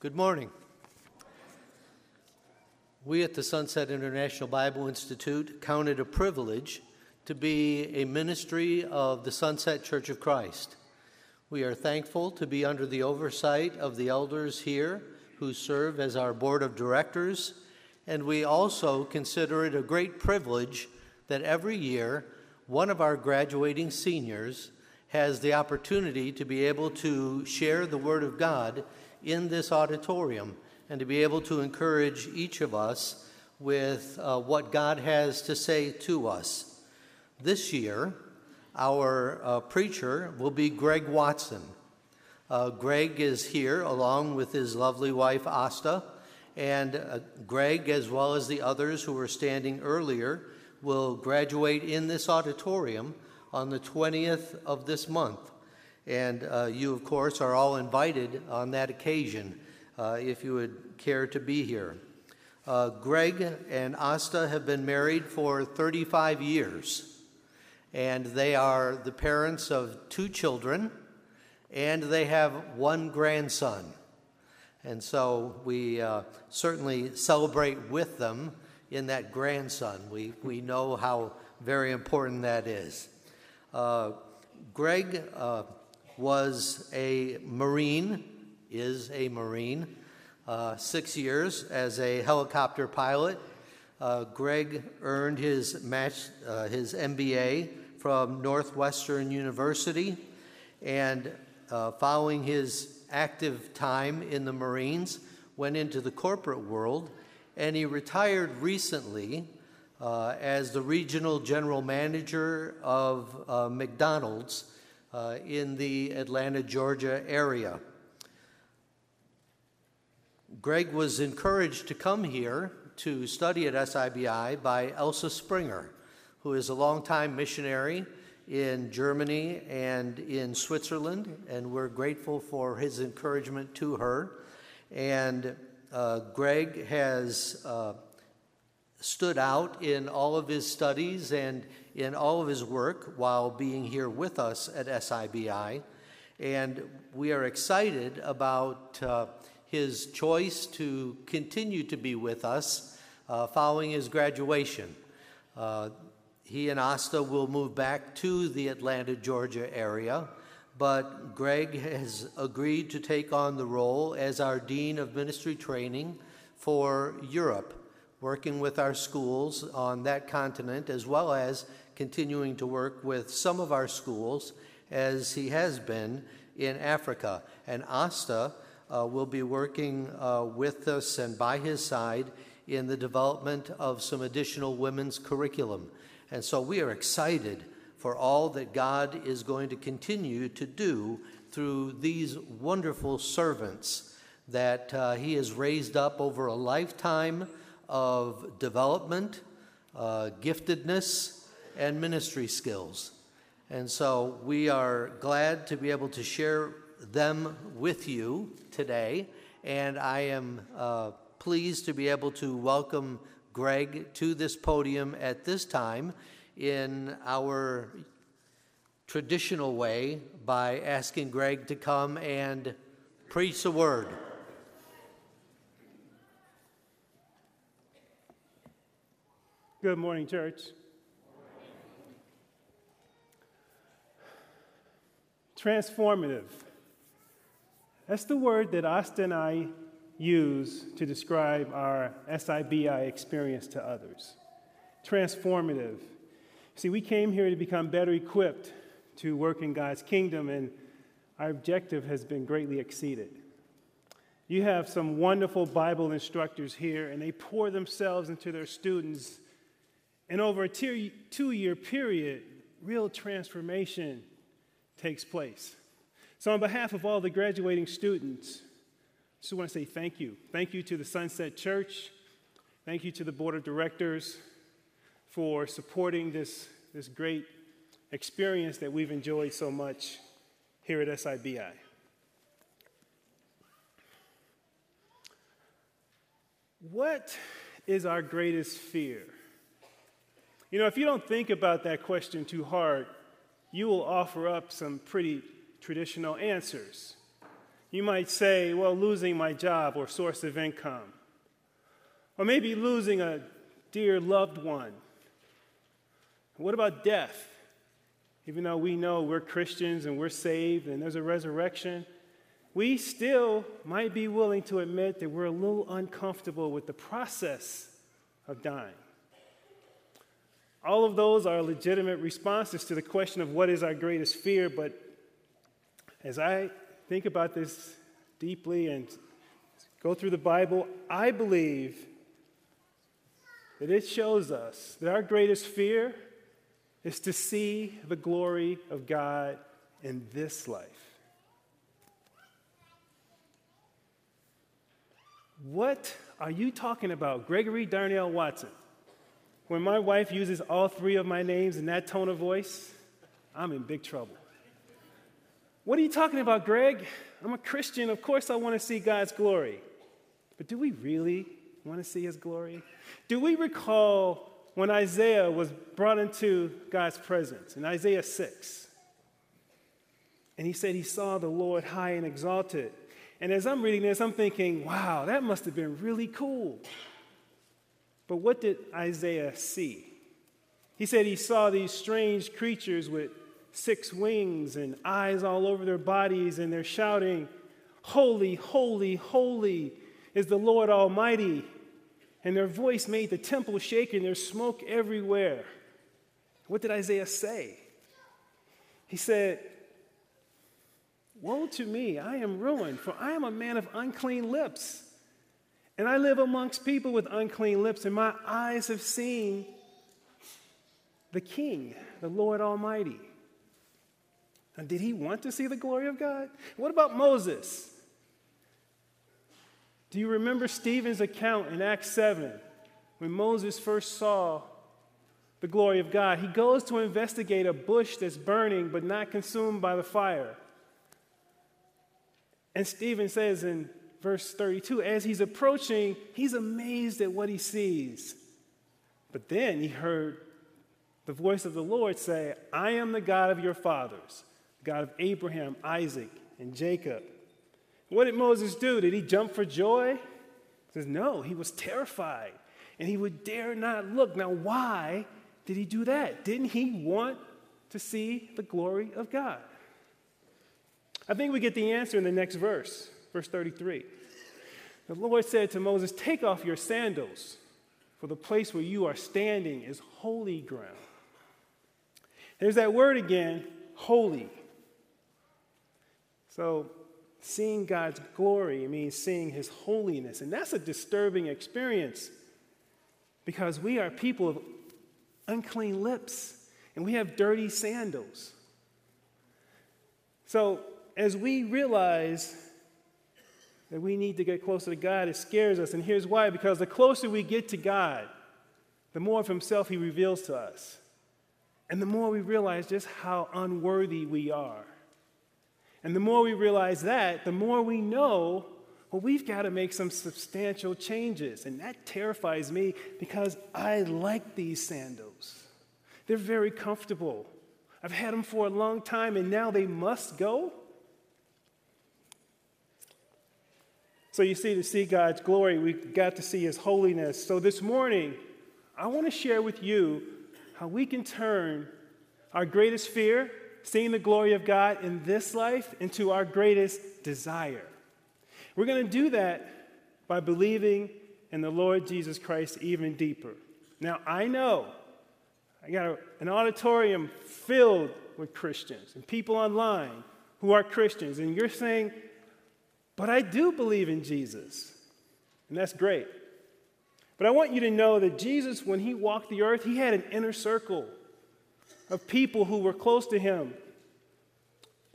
Good morning. We at the Sunset International Bible Institute count it a privilege to be a ministry of the Sunset Church of Christ. We are thankful to be under the oversight of the elders here who serve as our board of directors, and we also consider it a great privilege that every year one of our graduating seniors has the opportunity to be able to share the Word of God in this auditorium and to be able to encourage each of us with uh, what God has to say to us. This year, our uh, preacher will be Greg Watson. Uh, Greg is here along with his lovely wife, Asta, and uh, Greg, as well as the others who were standing earlier, will graduate in this auditorium on the 20th of this month. And uh, you, of course, are all invited on that occasion uh, if you would care to be here. Uh, Greg and Asta have been married for 35 years, and they are the parents of two children, and they have one grandson. And so we uh, certainly celebrate with them in that grandson. We, we know how very important that is. Uh, Greg uh, was a Marine, is a Marine, uh, six years as a helicopter pilot. Uh, Greg earned his, match, uh, his MBA from Northwestern University, and uh, following his active time in the Marines, went into the corporate world, and he retired recently uh, as the regional general manager of uh, McDonald's uh, in the Atlanta, Georgia area. Greg was encouraged to come here to study at SIBI by Elsa Springer, who is a longtime missionary in Germany and in Switzerland, and we're grateful for his encouragement to her. And uh, Greg has uh, stood out in all of his studies and in all of his work while being here with us at SIBI. And we are excited about uh, his choice to continue to be with us uh, following his graduation. Uh, he and Asta will move back to the Atlanta, Georgia area, but Greg has agreed to take on the role as our Dean of Ministry Training for Europe working with our schools on that continent, as well as continuing to work with some of our schools, as he has been in Africa. And Asta uh, will be working uh, with us and by his side in the development of some additional women's curriculum. And so we are excited for all that God is going to continue to do through these wonderful servants that uh, He has raised up over a lifetime of development, uh, giftedness, and ministry skills. And so we are glad to be able to share them with you today. And I am uh, pleased to be able to welcome Greg to this podium at this time in our traditional way by asking Greg to come and preach the word. Good morning, church. Transformative. That's the word that Asta and I use to describe our SIBI experience to others. Transformative. See, we came here to become better equipped to work in God's kingdom, and our objective has been greatly exceeded. You have some wonderful Bible instructors here, and they pour themselves into their students and over a two year period, real transformation takes place. So, on behalf of all the graduating students, I just want to say thank you. Thank you to the Sunset Church. Thank you to the Board of Directors for supporting this, this great experience that we've enjoyed so much here at SIBI. What is our greatest fear? You know, if you don't think about that question too hard, you will offer up some pretty traditional answers. You might say, well, losing my job or source of income, or maybe losing a dear loved one. What about death? Even though we know we're Christians and we're saved and there's a resurrection, we still might be willing to admit that we're a little uncomfortable with the process of dying. All of those are legitimate responses to the question of what is our greatest fear, but as I think about this deeply and go through the Bible, I believe that it shows us that our greatest fear is to see the glory of God in this life. What are you talking about, Gregory Darnell Watson? When my wife uses all three of my names in that tone of voice, I'm in big trouble. What are you talking about, Greg? I'm a Christian. Of course, I want to see God's glory. But do we really want to see his glory? Do we recall when Isaiah was brought into God's presence in Isaiah 6? And he said he saw the Lord high and exalted. And as I'm reading this, I'm thinking, wow, that must have been really cool. But what did Isaiah see? He said he saw these strange creatures with six wings and eyes all over their bodies, and they're shouting, Holy, holy, holy is the Lord Almighty. And their voice made the temple shake, and there's smoke everywhere. What did Isaiah say? He said, Woe to me, I am ruined, for I am a man of unclean lips. And I live amongst people with unclean lips, and my eyes have seen the King, the Lord Almighty. And did he want to see the glory of God? What about Moses? Do you remember Stephen's account in Acts 7 when Moses first saw the glory of God? He goes to investigate a bush that's burning but not consumed by the fire. And Stephen says in verse 32 as he's approaching, he's amazed at what he sees. But then he heard the voice of the Lord say, I am the God of your fathers God of Abraham, Isaac, and Jacob. What did Moses do? Did he jump for joy? He says, No, he was terrified and he would dare not look. Now, why did he do that? Didn't he want to see the glory of God? I think we get the answer in the next verse, verse 33. The Lord said to Moses, Take off your sandals, for the place where you are standing is holy ground. There's that word again, holy. So, seeing God's glory means seeing his holiness. And that's a disturbing experience because we are people of unclean lips and we have dirty sandals. So, as we realize that we need to get closer to God, it scares us. And here's why because the closer we get to God, the more of Himself He reveals to us. And the more we realize just how unworthy we are. And the more we realize that, the more we know, well, we've got to make some substantial changes. And that terrifies me because I like these sandals. They're very comfortable. I've had them for a long time, and now they must go. So, you see, to see God's glory, we've got to see His holiness. So, this morning, I want to share with you how we can turn our greatest fear seeing the glory of God in this life into our greatest desire. We're going to do that by believing in the Lord Jesus Christ even deeper. Now, I know I got a, an auditorium filled with Christians and people online who are Christians, and you're saying, but I do believe in Jesus. And that's great. But I want you to know that Jesus, when he walked the earth, he had an inner circle of people who were close to him.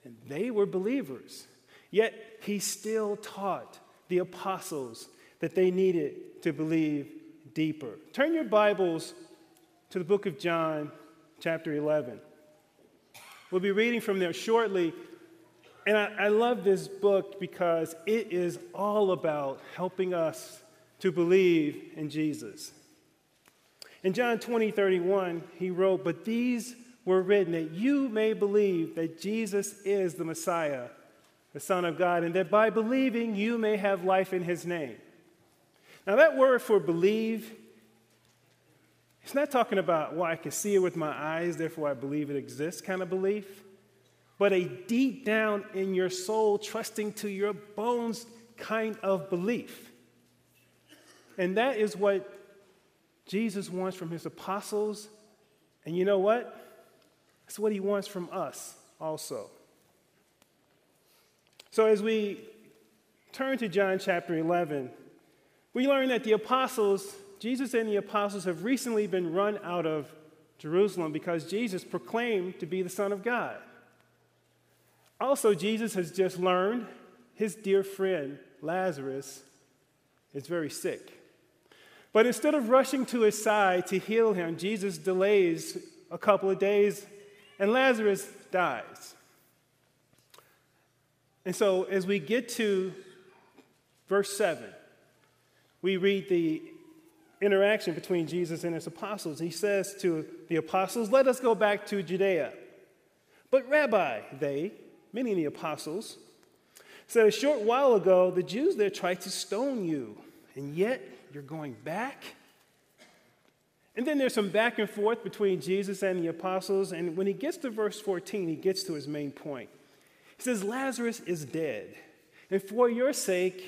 And they were believers. Yet he still taught the apostles that they needed to believe deeper. Turn your Bibles to the book of John, chapter 11. We'll be reading from there shortly. And I, I, love this book because it is all about helping us to believe in Jesus. In John 20, 31, he wrote, But these were written that you may believe that Jesus is the Messiah, the Son of God, and that by believing you may have life in his name. Now, that word for believe, it's not talking about, well, I can see it with my eyes, therefore I believe it exists kind of belief, but a deep down in your soul, trusting to your bones kind of belief. And that is what Jesus wants from his apostles. And you know what? That's what he wants from us also. So as we turn to John chapter 11, we learn that the apostles, Jesus and the apostles, have recently been run out of Jerusalem because Jesus proclaimed to be the Son of God. Also, Jesus has just learned his dear friend Lazarus is very sick. But instead of rushing to his side to heal him, Jesus delays a couple of days and Lazarus dies. And so, as we get to verse 7, we read the interaction between Jesus and his apostles. He says to the apostles, Let us go back to Judea. But, Rabbi, they, meaning the apostles, said, A short while ago, the Jews there tried to stone you, and yet you're going back? And then there's some back and forth between Jesus and the apostles. And when he gets to verse 14, he gets to his main point. He says, Lazarus is dead. And for your sake,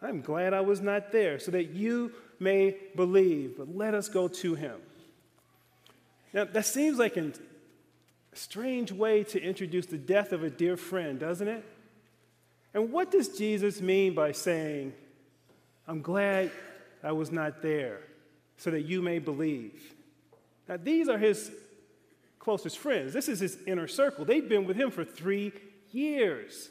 I'm glad I was not there, so that you may believe. But let us go to him. Now, that seems like a strange way to introduce the death of a dear friend, doesn't it? And what does Jesus mean by saying, I'm glad I was not there? so that you may believe. Now, these are his closest friends. This is his inner circle. They've been with him for three years.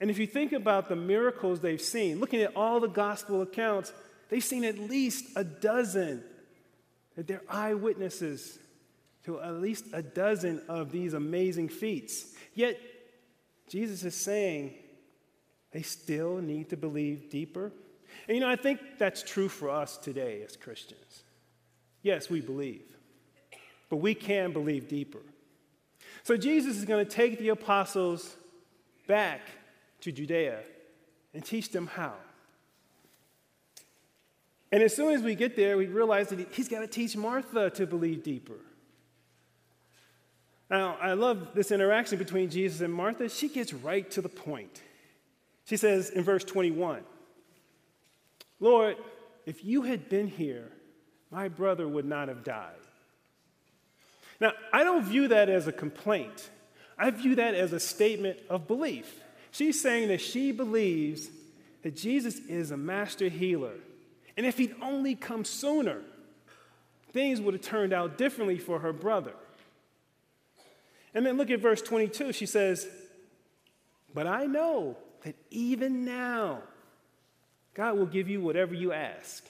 And if you think about the miracles they've seen, looking at all the gospel accounts, they've seen at least a dozen, that they're eyewitnesses to at least a dozen of these amazing feats. Yet, Jesus is saying they still need to believe deeper and you know, I think that's true for us today as Christians. Yes, we believe, but we can believe deeper. So Jesus is going to take the apostles back to Judea and teach them how. And as soon as we get there, we realize that he's got to teach Martha to believe deeper. Now, I love this interaction between Jesus and Martha. She gets right to the point. She says in verse 21 Lord, if you had been here, my brother would not have died. Now, I don't view that as a complaint. I view that as a statement of belief. She's saying that she believes that Jesus is a master healer. And if he'd only come sooner, things would have turned out differently for her brother. And then look at verse 22. She says, But I know that even now, God will give you whatever you ask.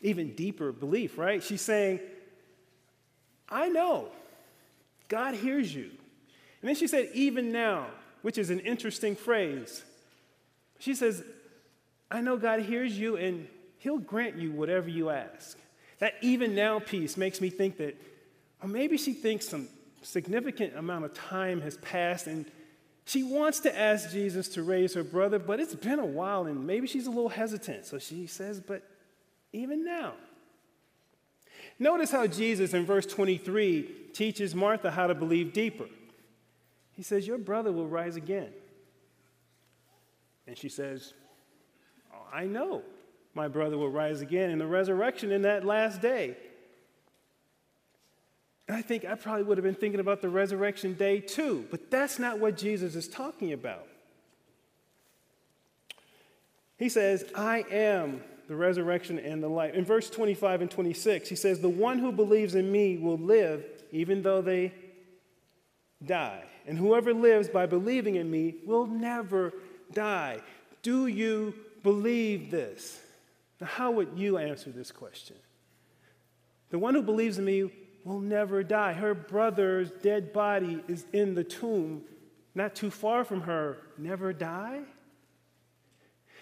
Even deeper belief, right? She's saying, I know God hears you. And then she said, even now, which is an interesting phrase. She says, I know God hears you and he'll grant you whatever you ask. That even now piece makes me think that, or maybe she thinks some significant amount of time has passed and she wants to ask Jesus to raise her brother, but it's been a while and maybe she's a little hesitant. So she says, But even now. Notice how Jesus in verse 23 teaches Martha how to believe deeper. He says, Your brother will rise again. And she says, oh, I know my brother will rise again in the resurrection in that last day. And I think I probably would have been thinking about the resurrection day too, but that's not what Jesus is talking about. He says, I am the resurrection and the life. In verse 25 and 26, he says, The one who believes in me will live even though they die. And whoever lives by believing in me will never die. Do you believe this? Now, how would you answer this question? The one who believes in me will never die. Her brother's dead body is in the tomb, not too far from her. Never die?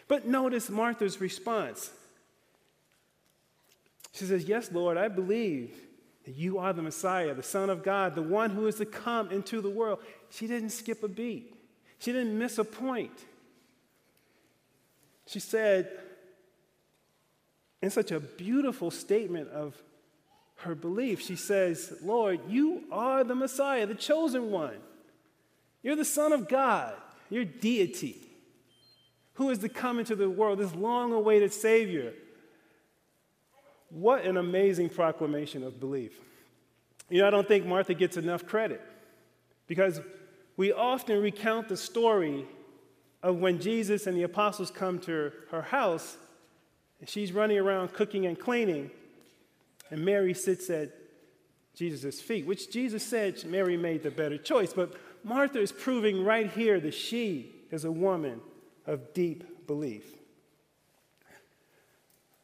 But notice Martha's response. She says, Yes, Lord, I believe that you are the Messiah, the Son of God, the one who is to come into the world. She didn't skip a beat. She didn't miss a point. She said, in such a beautiful statement of her belief, she says, Lord, you are the Messiah, the chosen one. You're the Son of God, you're deity. Who is to come into the world, this long awaited Savior? What an amazing proclamation of belief. You know, I don't think Martha gets enough credit because we often recount the story of when Jesus and the apostles come to her house and she's running around cooking and cleaning, and Mary sits at Jesus' feet, which Jesus said Mary made the better choice. But Martha is proving right here that she is a woman of deep belief.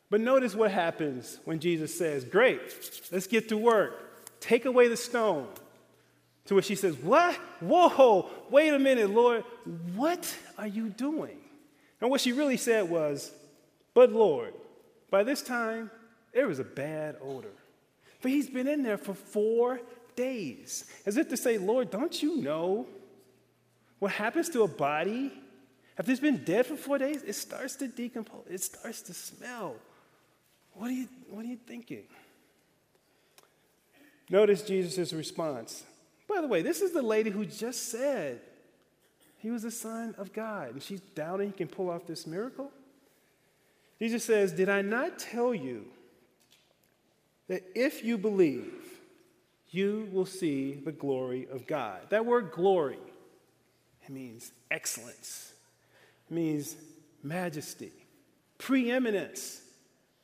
But notice what happens when Jesus says, Great, let's get to work. Take away the stone. To which she says, What? Whoa, wait a minute, Lord. What are you doing? And what she really said was, But Lord, by this time, there was a bad odor. But he's been in there for four days. As if to say, Lord, don't you know what happens to a body? After it's been dead for four days, it starts to decompose, it starts to smell. What are you, what are you thinking? Notice Jesus' response. By the way, this is the lady who just said he was the Son of God, and she's doubting he can pull off this miracle. Jesus says, Did I not tell you that if you believe, you will see the glory of God? That word glory, it means excellence, it means majesty, preeminence.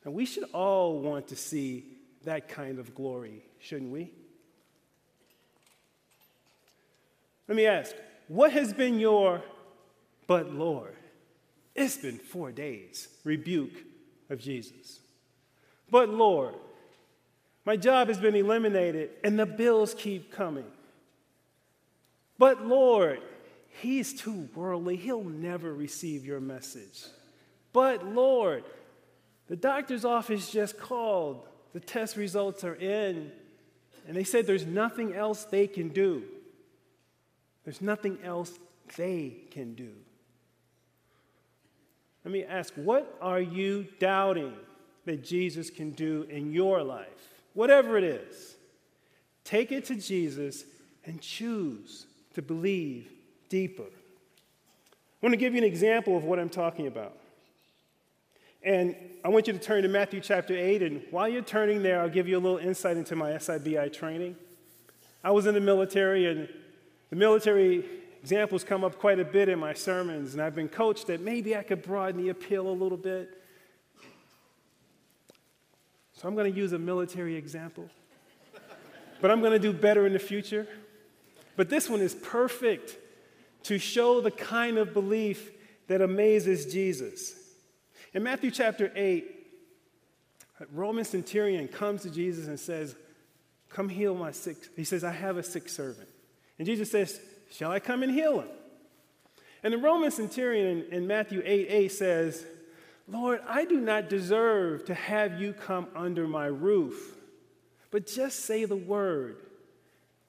And we should all want to see that kind of glory, shouldn't we? Let me ask, what has been your but Lord? It's been four days. Rebuke of Jesus. But Lord, my job has been eliminated and the bills keep coming. But Lord, he's too worldly. He'll never receive your message. But Lord, the doctor's office just called. The test results are in. And they said there's nothing else they can do. There's nothing else they can do. Let me ask, what are you doubting that Jesus can do in your life? Whatever it is, take it to Jesus and choose to believe deeper. I want to give you an example of what I'm talking about. And I want you to turn to Matthew chapter 8. And while you're turning there, I'll give you a little insight into my SIBI training. I was in the military, and the military examples come up quite a bit in my sermons, and I've been coached that maybe I could broaden the appeal a little bit. So I'm going to use a military example, but I'm going to do better in the future. But this one is perfect to show the kind of belief that amazes Jesus. In Matthew chapter 8, a Roman centurion comes to Jesus and says, Come heal my sick. He says, I have a sick servant. And Jesus says, Shall I come and heal him? And the Roman centurion in, Matthew 8 8 says, Lord, I do not deserve to have you come under my roof, but just say the word,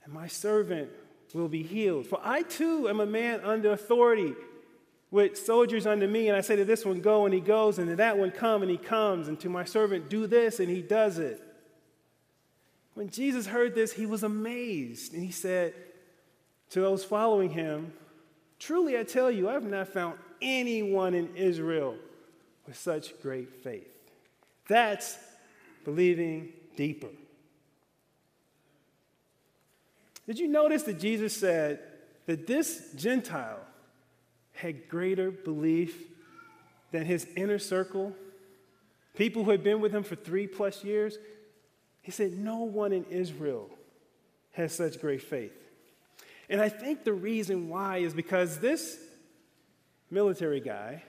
and my servant will be healed. For I too am a man under authority with soldiers under me, and I say to this one, Go, and he goes, and to that one, Come, and he comes, and to my servant, Do this, and he does it. When Jesus heard this, he was amazed, and he said, to those following him, Truly I tell you, I have not found anyone in Israel with such great faith. That's believing deeper. Did you notice that Jesus said that this Gentile had greater belief than his inner circle? People who had been with him for three plus years? He said, No one in Israel has such great faith. And I think the reason why is because this military guy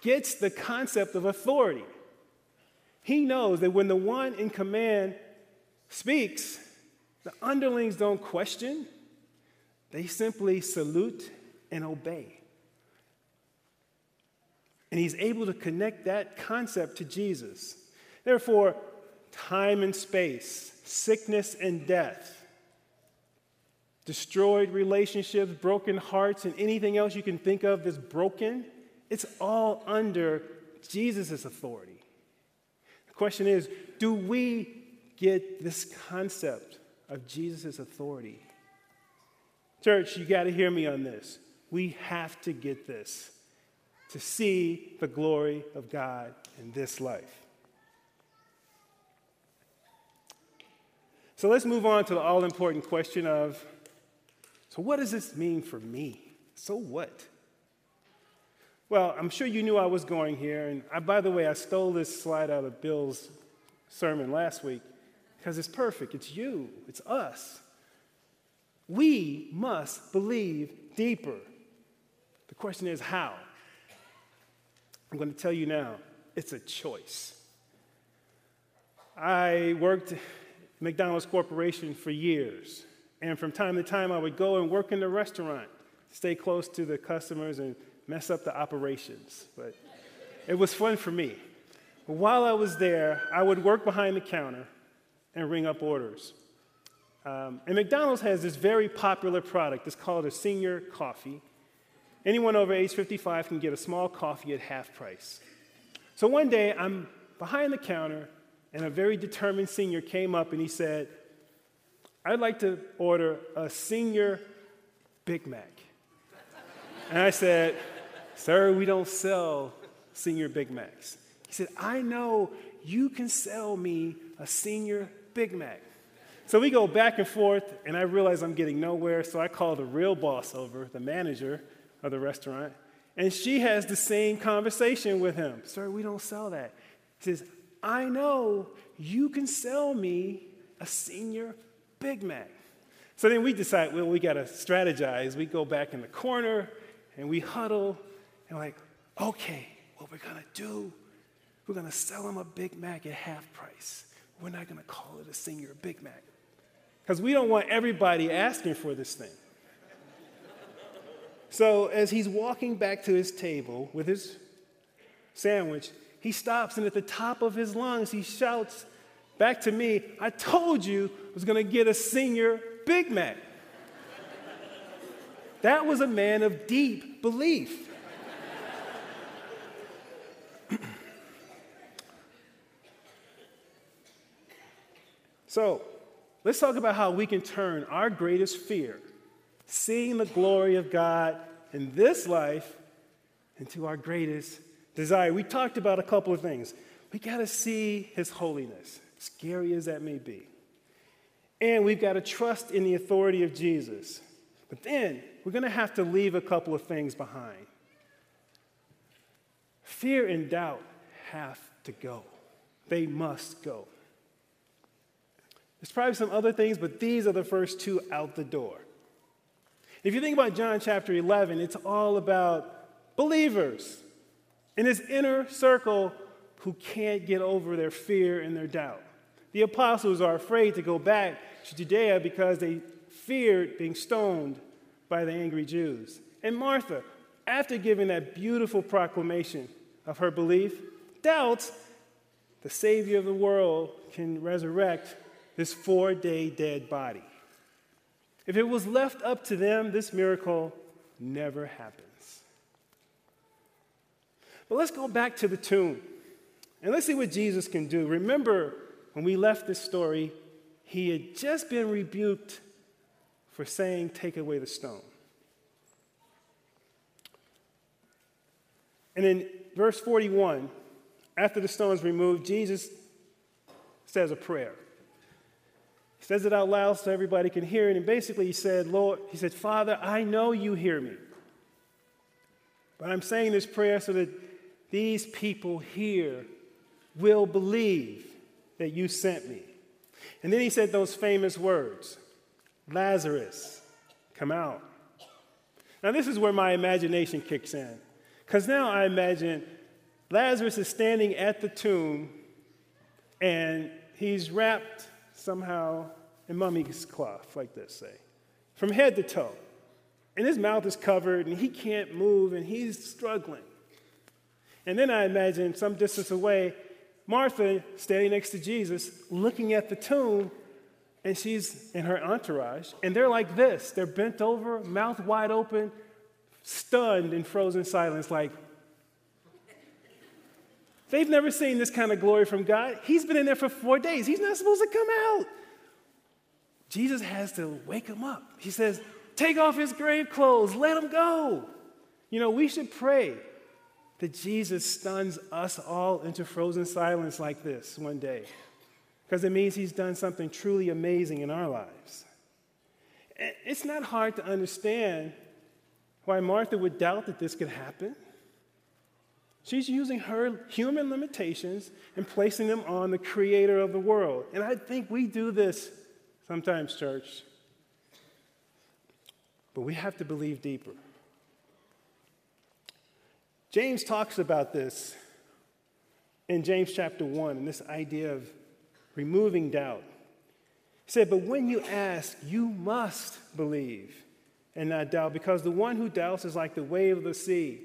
gets the concept of authority. He knows that when the one in command speaks, the underlings don't question, they simply salute and obey. And he's able to connect that concept to Jesus. Therefore, time and space, sickness and death, destroyed relationships, broken hearts, and anything else you can think of that's broken, it's all under Jesus' authority. The question is do we get this concept of Jesus' authority? Church, you got to hear me on this. We have to get this to see the glory of God in this life. So let's move on to the all important question of so, what does this mean for me? So, what? Well, I'm sure you knew I was going here. And I, by the way, I stole this slide out of Bill's sermon last week because it's perfect. It's you, it's us. We must believe deeper. The question is how? I'm going to tell you now it's a choice. I worked McDonald's Corporation for years. And from time to time, I would go and work in the restaurant, stay close to the customers and mess up the operations. But it was fun for me. While I was there, I would work behind the counter and ring up orders. Um, and McDonald's has this very popular product. It's called a senior coffee. Anyone over age 55 can get a small coffee at half price. So one day, I'm behind the counter, and a very determined senior came up and he said, I'd like to order a senior Big Mac. And I said, Sir, we don't sell senior Big Macs. He said, I know you can sell me a senior Big Mac. So we go back and forth, and I realize I'm getting nowhere, so I call the real boss over, the manager of the restaurant, and she has the same conversation with him. Sir, we don't sell that. He says, I know you can sell me a senior Big Mac. So then we decide, well, we got to strategize. We go back in the corner and we huddle and like, okay, what we're to do, we're to sell them a Big Mac at half price. We're not to call it a senior Big Mac because we don't want everybody asking for this thing. so as he's walking back to his table with his sandwich, he stops and at the top of his lungs, he shouts back to me, I told you I was to get a senior Big Mac. that was a man of deep belief. So, let's talk about how we can turn our greatest fear, seeing the glory of God in this life, into our greatest desire. We talked about a couple of things. We got to see his holiness, scary as that may be. And we've got to trust in the authority of Jesus. But then we're going to have to leave a couple of things behind. Fear and doubt have to go, they must go. There's probably some other things, but these are the first two out the door. If you think about John chapter 11, it's all about believers in his inner circle who can't get over their fear and their doubt. The apostles are afraid to go back to Judea because they feared being stoned by the angry Jews. And Martha, after giving that beautiful proclamation of her belief, doubts the Savior of the world can resurrect this four day dead body. If it was left up to them, this miracle never happens. But let's go back to the tomb and let's see what Jesus can do. Remember, when we left this story, he had just been rebuked for saying, Take away the stone. And in verse 41, after the stone is removed, Jesus says a prayer. He says it out loud so everybody can hear it. And basically, he said, Lord, he said, Father, I know you hear me. But I'm saying this prayer so that these people here will believe that you sent me. And then he said those famous words Lazarus, come out. Now, this is where my imagination kicks in. Because now I imagine Lazarus is standing at the tomb and he's wrapped somehow in mummy's cloth, like this, say, from head to toe. And his mouth is covered and he can't move and he's struggling. And then I imagine some distance away, Martha standing next to Jesus, looking at the tomb, and she's in her entourage, and they're like this. They're bent over, mouth wide open, stunned in frozen silence, like, they've never seen this kind of glory from God. He's been in there for four days. He's not supposed to come out. Jesus has to wake him up. He says, Take off his grave clothes, let him go. You know, we should pray that Jesus stuns us all into frozen silence like this one day because it means he's done something truly amazing in our lives. It's not hard to understand why Martha would doubt that this could happen. She's using her human limitations and placing them on the creator of the world. And I think we do this sometimes, church. But we have to believe deeper. James talks about this in James chapter 1, and this idea of removing doubt. He said, But when you ask, you must believe and not doubt, because the one who doubts is like the wave of the sea,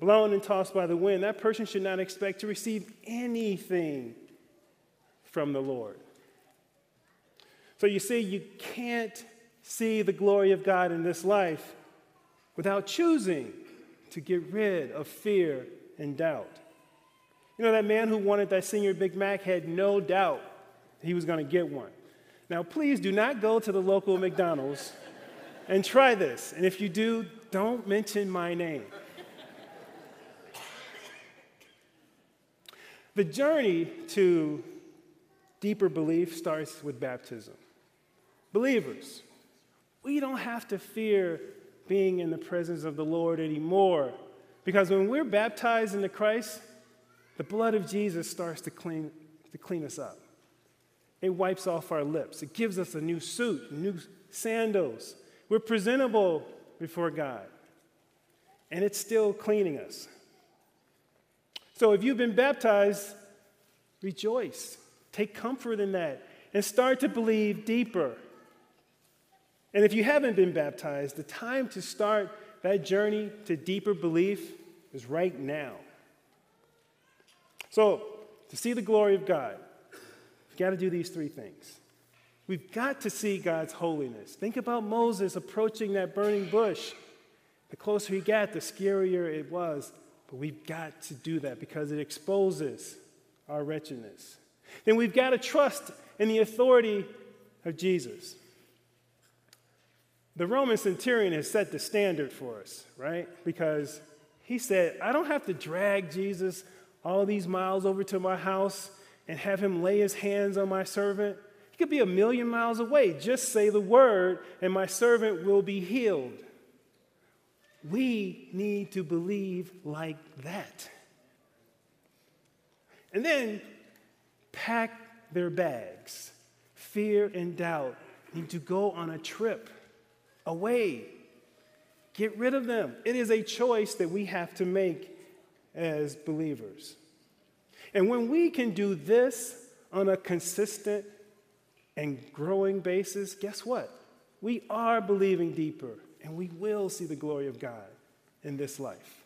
blown and tossed by the wind. That person should not expect to receive anything from the Lord. So you see, you can't see the glory of God in this life without choosing to get rid of fear and doubt. You know, that man who wanted that senior Big Mac had no doubt he was going to get one. Now, please do not go to the local McDonald's and try this. And if you do, don't mention my name. The journey to deeper belief starts with baptism. Believers, we don't have to fear being in the presence of the Lord anymore because when we're baptized into Christ, the blood of Jesus starts to clean, to clean us up. It wipes off our lips. It gives us a new suit, new sandals. We're presentable before God. And it's still cleaning us. So if you've been baptized, rejoice. Take comfort in that and start to believe deeper. And if you haven't been baptized, the time to start that journey to deeper belief is right now. So, to see the glory of God, We've got to do these three things. We've got to see God's holiness. Think about Moses approaching that burning bush. The closer he got, the scarier it was. But we've got to do that because it exposes our wretchedness. Then we've got to trust in the authority of Jesus. The Roman centurion has set the standard for us, right? Because he said, I don't have to drag Jesus all these miles over to my house and have him lay his hands on my servant? He could be a million miles away. Just say the word, and my servant will be healed. We need to believe like that. And then pack their bags. Fear and doubt need to go on a trip away. Get rid of them. It is a choice that we have to make as believers. And when we can do this on a consistent and growing basis, guess what? We are believing deeper and we will see the glory of God in this life.